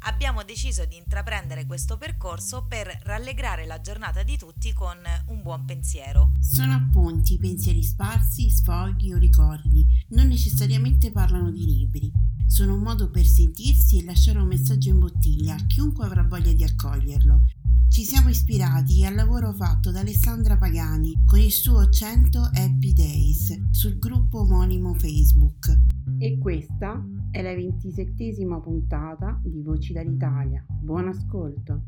abbiamo deciso di intraprendere questo percorso per rallegrare la giornata di tutti con un buon pensiero. Sono appunti, pensieri sparsi, sfoghi o ricordi, non necessariamente parlano di libri. Sono un modo per sentirsi e lasciare un messaggio in bottiglia a chiunque avrà voglia di accoglierlo. Ci siamo ispirati al lavoro fatto da Alessandra Pagani con il suo 100 Happy Days sul gruppo omonimo Facebook. E questa è la ventisettesima puntata di Voci dall'Italia. Buon ascolto!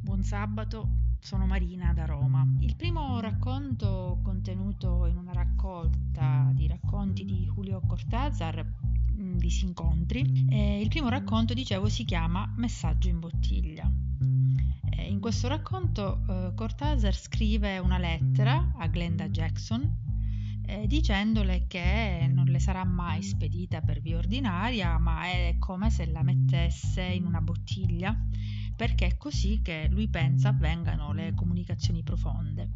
Buon sabato, sono Marina da Roma. Il primo racconto contenuto in una raccolta di racconti di Julio Cortázar mm, di Sincontri, eh, il primo racconto, dicevo, si chiama Messaggio in bottiglia. Eh, in questo racconto eh, Cortázar scrive una lettera a Glenda Jackson eh, dicendole che non le sarà mai spedita per via ordinaria, ma è come se la mettesse in una bottiglia, perché è così che lui pensa avvengano le comunicazioni profonde.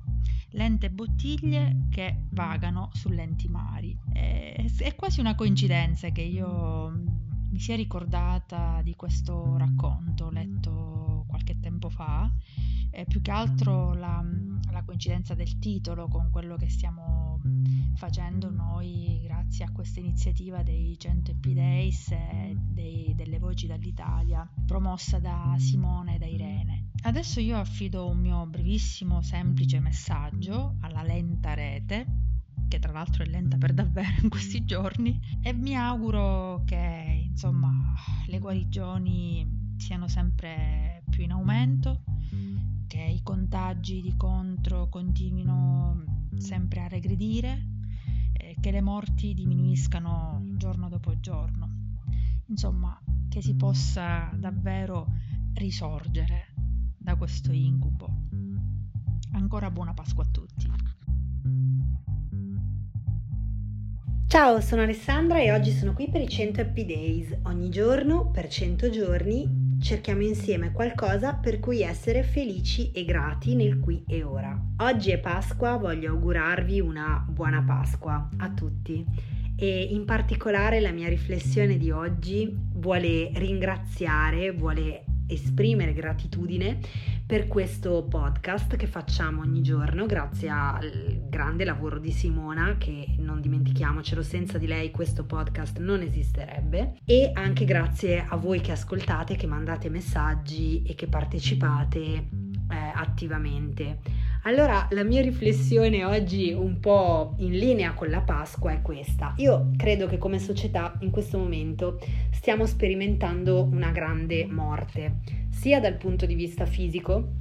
Lente bottiglie che vagano su lenti mari. È, è quasi una coincidenza che io mi sia ricordata di questo racconto letto qualche tempo fa, eh, più che altro la, la coincidenza del titolo con quello che stiamo facendo noi grazie a questa iniziativa dei 100 EP Days e dei, delle voci dall'Italia promossa da Simone e da Irene. Adesso io affido un mio brevissimo semplice messaggio alla lenta rete che tra l'altro è lenta per davvero in questi giorni e mi auguro che insomma le guarigioni siano sempre più in aumento che i contagi di contro continuino sempre a regredire che le morti diminuiscano giorno dopo giorno. Insomma, che si possa davvero risorgere da questo incubo. Ancora buona Pasqua a tutti. Ciao, sono Alessandra e oggi sono qui per i 100 Happy Days. Ogni giorno, per 100 giorni, cerchiamo insieme qualcosa per cui essere felici e grati nel qui e ora. Oggi è Pasqua, voglio augurarvi una buona Pasqua a tutti e in particolare la mia riflessione di oggi vuole ringraziare, vuole esprimere gratitudine per questo podcast che facciamo ogni giorno grazie al grande lavoro di Simona che non dimentichiamocelo senza di lei questo podcast non esisterebbe. E anche grazie a voi che ascoltate che mandate messaggi e che partecipate eh, attivamente allora la mia riflessione oggi un po' in linea con la Pasqua è questa. Io credo che come società in questo momento stiamo sperimentando una grande morte, sia dal punto di vista fisico,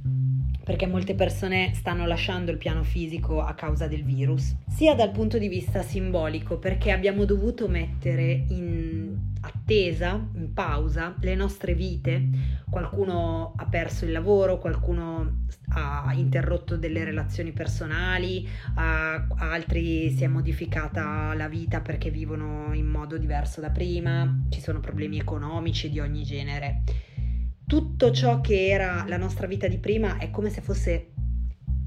perché molte persone stanno lasciando il piano fisico a causa del virus, sia dal punto di vista simbolico, perché abbiamo dovuto mettere in attesa, in pausa, le nostre vite. Qualcuno ha perso il lavoro, qualcuno ha interrotto delle relazioni personali, a altri si è modificata la vita perché vivono in modo diverso da prima, ci sono problemi economici di ogni genere tutto ciò che era la nostra vita di prima è come se fosse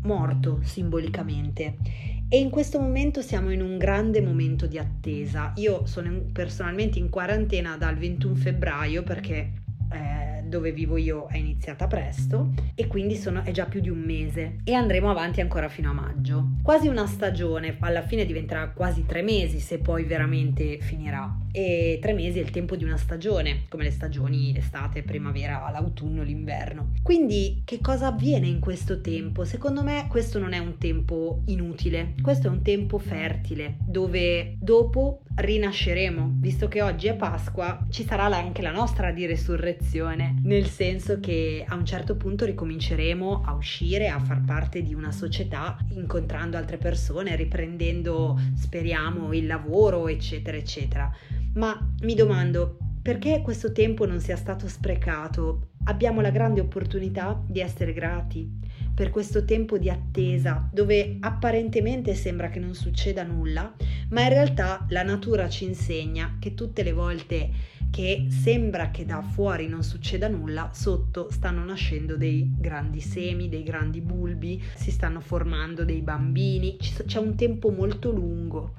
morto simbolicamente e in questo momento siamo in un grande momento di attesa. Io sono personalmente in quarantena dal 21 febbraio perché eh, dove vivo io è iniziata presto e quindi sono, è già più di un mese e andremo avanti ancora fino a maggio. Quasi una stagione, alla fine diventerà quasi tre mesi se poi veramente finirà e tre mesi è il tempo di una stagione, come le stagioni l'estate, primavera, l'autunno, l'inverno. Quindi che cosa avviene in questo tempo? Secondo me questo non è un tempo inutile, questo è un tempo fertile dove dopo rinasceremo, visto che oggi è Pasqua, ci sarà anche la nostra di resurrezione, nel senso che a un certo punto ricominceremo a uscire, a far parte di una società, incontrando altre persone, riprendendo, speriamo, il lavoro, eccetera, eccetera. Ma mi domando, perché questo tempo non sia stato sprecato? Abbiamo la grande opportunità di essere grati per questo tempo di attesa dove apparentemente sembra che non succeda nulla, ma in realtà la natura ci insegna che tutte le volte che sembra che da fuori non succeda nulla, sotto stanno nascendo dei grandi semi, dei grandi bulbi, si stanno formando dei bambini, c'è un tempo molto lungo.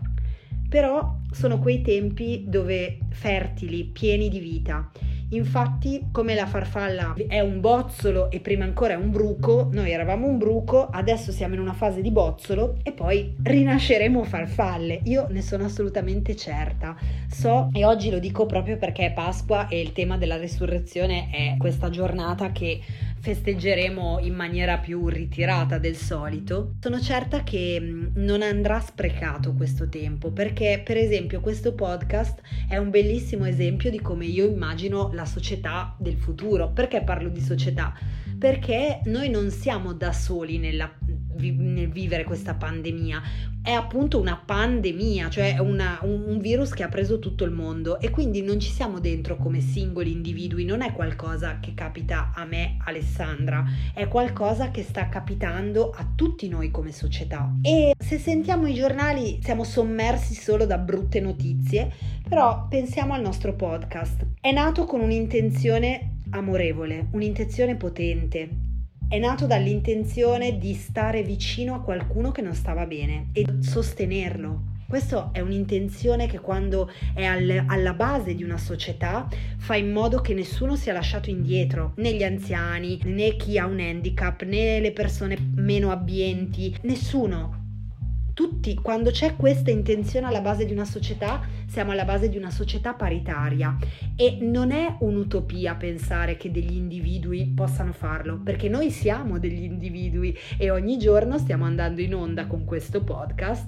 Però sono quei tempi dove fertili, pieni di vita Infatti, come la farfalla è un bozzolo e prima ancora è un bruco, noi eravamo un bruco, adesso siamo in una fase di bozzolo e poi rinasceremo farfalle. Io ne sono assolutamente certa. So, e oggi lo dico proprio perché è Pasqua e il tema della risurrezione è questa giornata che festeggeremo in maniera più ritirata del solito, sono certa che mm, non andrà sprecato questo tempo perché per esempio questo podcast è un bellissimo esempio di come io immagino la società del futuro. Perché parlo di società? Perché noi non siamo da soli nella, nel vivere questa pandemia è appunto una pandemia, cioè una, un, un, virus che ha preso tutto il mondo e quindi non ci siamo dentro come singoli individui, non è qualcosa che capita a me, Alessandra, è qualcosa che sta capitando a tutti noi come società. E se sentiamo i giornali siamo sommersi solo da brutte notizie, però pensiamo al nostro podcast. È nato con un'intenzione amorevole, un'intenzione potente, è nato dall'intenzione di stare vicino a qualcuno che non stava bene e sostenerlo. Questa è un'intenzione che quando è al, alla base di una società fa in modo che nessuno sia lasciato indietro, né gli anziani, né chi ha un handicap, né le persone meno abbienti, nessuno tutti, quando c'è questa intenzione alla base di una società, siamo alla base di una società paritaria. E non è un'utopia pensare che degli individui possano farlo, perché noi siamo degli individui e ogni giorno stiamo andando in onda con questo podcast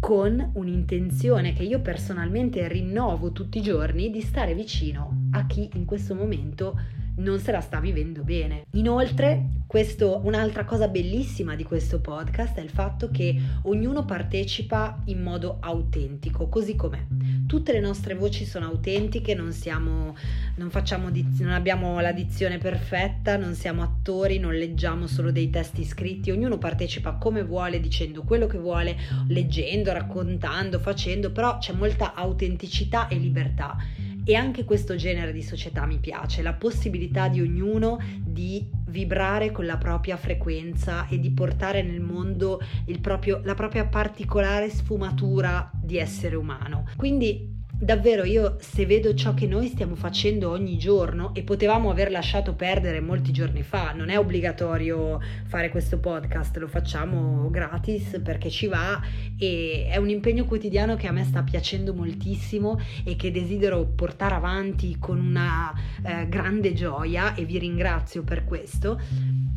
con un'intenzione che io personalmente rinnovo tutti i giorni di stare vicino a chi in questo momento non se la sta vivendo bene. Inoltre, questo, un'altra cosa bellissima di questo podcast è il fatto che ognuno partecipa in modo autentico, così com'è. Tutte le nostre voci sono autentiche, non, siamo, non, facciamo non abbiamo la dizione perfetta, non siamo attori, non leggiamo solo dei testi scritti, ognuno partecipa come vuole, dicendo quello che vuole, leggendo, raccontando, facendo, però c'è molta autenticità e libertà e anche questo genere di società mi piace, la possibilità di ognuno di vibrare con la propria frequenza e di portare nel mondo proprio, la propria particolare sfumatura di essere umano. Quindi Davvero io se vedo ciò che noi stiamo facendo ogni giorno e potevamo aver lasciato perdere molti giorni fa, non è obbligatorio fare questo podcast, lo facciamo gratis perché ci va e è un impegno quotidiano che a me sta piacendo moltissimo e che desidero portare avanti con una eh, grande gioia e vi ringrazio per questo,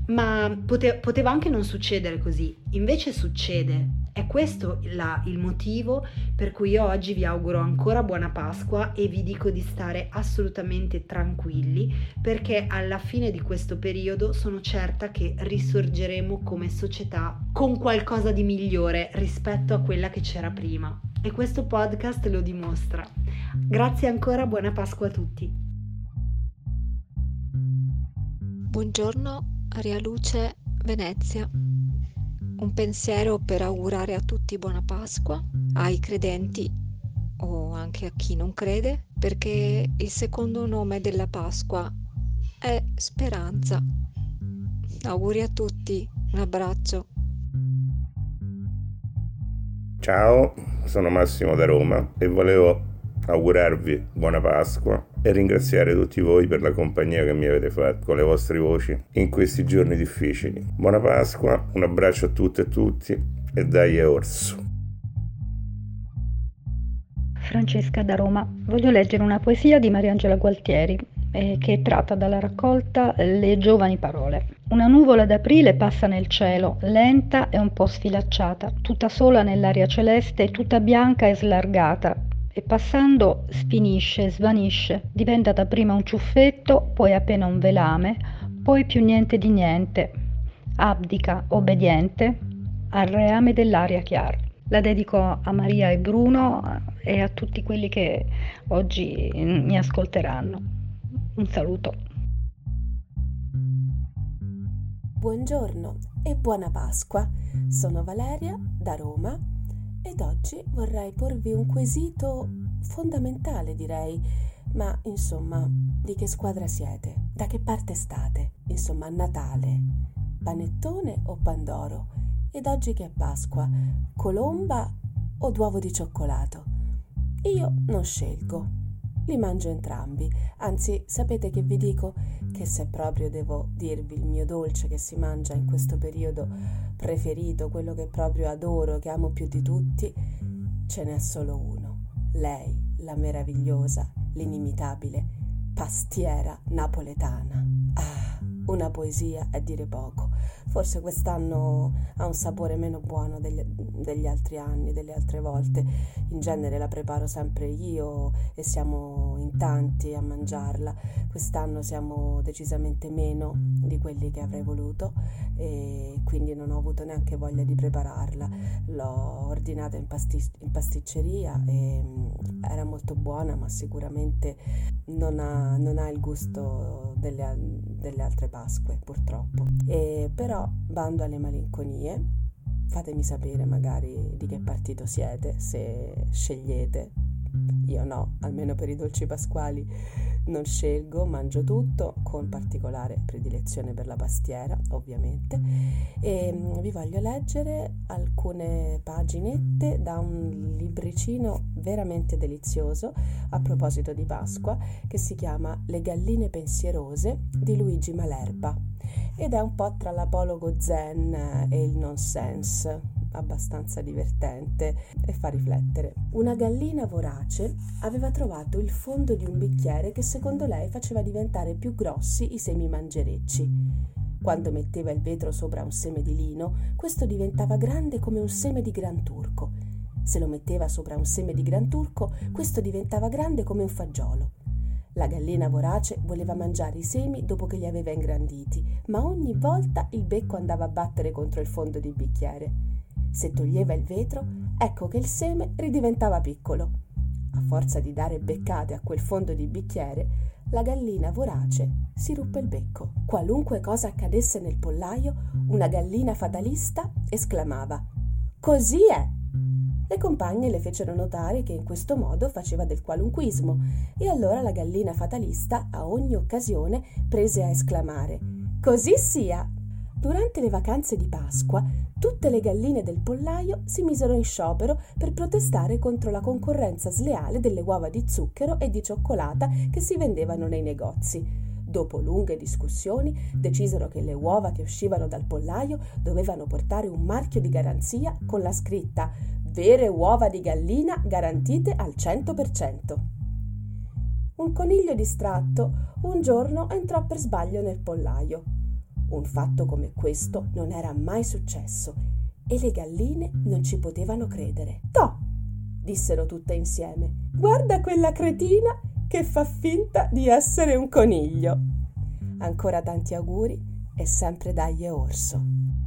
ma pote- poteva anche non succedere così, invece succede è questo la, il motivo per cui io oggi vi auguro ancora buona Pasqua e vi dico di stare assolutamente tranquilli perché alla fine di questo periodo sono certa che risorgeremo come società con qualcosa di migliore rispetto a quella che c'era prima. E questo podcast lo dimostra. Grazie ancora, buona Pasqua a tutti. Buongiorno, Aria Luce, Venezia un pensiero per augurare a tutti buona Pasqua, ai credenti o anche a chi non crede, perché il secondo nome della Pasqua è speranza. Auguri a tutti, un abbraccio. Ciao, sono Massimo da Roma e volevo augurarvi buona Pasqua e ringraziare tutti voi per la compagnia che mi avete fatto con le vostre voci in questi giorni difficili. Buona Pasqua, un abbraccio a tutte e tutti e dai è orso. Francesca da Roma. Voglio leggere una poesia di Mariangela Gualtieri eh, che è tratta dalla raccolta Le giovani parole. Una nuvola d'aprile passa nel cielo, lenta e un po' sfilacciata, tutta sola nell'aria celeste, tutta bianca e slargata, e passando sfinisce, svanisce, diventa dapprima un ciuffetto, poi appena un velame, poi più niente di niente, abdica, obbediente, al reame dell'aria chiara. La dedico a Maria e Bruno e a tutti quelli che oggi mi ascolteranno. Un saluto. Buongiorno e buona Pasqua. Sono Valeria da Roma ed oggi vorrei porvi un quesito fondamentale, direi. Ma insomma, di che squadra siete? Da che parte state? Insomma, Natale. Panettone o Pandoro? Ed oggi che è Pasqua, colomba o d'uovo di cioccolato? Io non scelgo, li mangio entrambi, anzi sapete che vi dico? Che se proprio devo dirvi il mio dolce che si mangia in questo periodo preferito, quello che proprio adoro, che amo più di tutti, ce n'è solo uno, lei, la meravigliosa, l'inimitabile, pastiera napoletana. Una poesia a dire poco. Forse quest'anno ha un sapore meno buono degli, degli, altri anni, delle altre volte. In genere la preparo sempre io e siamo in tanti a mangiarla. Quest'anno siamo decisamente meno di quelli che avrei voluto e quindi non ho avuto neanche voglia di prepararla. L'ho ordinata in, pastic- in pasticceria e mm, era molto buona, ma sicuramente non ha, non ha il gusto delle, delle altre Pasque, purtroppo. E però, bando alle malinconie, fatemi sapere magari di che partito siete, se scegliete io no, almeno per i dolci pasquali non scelgo, mangio tutto, con particolare predilezione per la pastiera, ovviamente. E mm, vi voglio leggere alcune paginette da un libricino veramente delizioso a proposito di Pasqua che si chiama Le galline pensierose di Luigi Malerba ed è un po' tra l'apologo zen e il nonsense abbastanza divertente e fa riflettere. Una gallina vorace aveva trovato il fondo di un bicchiere che secondo lei faceva diventare più grossi i semi mangerecci. Quando metteva il vetro sopra un seme di lino, questo diventava grande come un seme di gran turco. Se lo metteva sopra un seme di gran turco, questo diventava grande come un fagiolo. La gallina vorace voleva mangiare i semi dopo che li aveva ingranditi, ma ogni volta il becco andava a battere contro il fondo di bicchiere. Se toglieva il vetro, ecco che il seme ridiventava piccolo. A forza di dare beccate a quel fondo di bicchiere, la gallina vorace si ruppe il becco. Qualunque cosa accadesse nel pollaio, una gallina fatalista esclamava Così è! Le compagne le fecero notare che in questo modo faceva del qualunquismo e allora la gallina fatalista a ogni occasione prese a esclamare Così sia! Durante le vacanze di Pasqua, tutte le galline del pollaio si misero in sciopero per protestare contro la concorrenza sleale delle uova di zucchero e di cioccolata che si vendevano nei negozi. Dopo lunghe discussioni, decisero che le uova che uscivano dal pollaio dovevano portare un marchio di garanzia con la scritta Vere uova di gallina garantite al 100%. Un coniglio distratto un giorno entrò per sbaglio nel pollaio. Un fatto come questo non era mai successo e le galline non ci potevano credere. Toh! dissero tutte insieme. Guarda quella cretina che fa finta di essere un coniglio. Ancora tanti auguri e sempre dagli orso.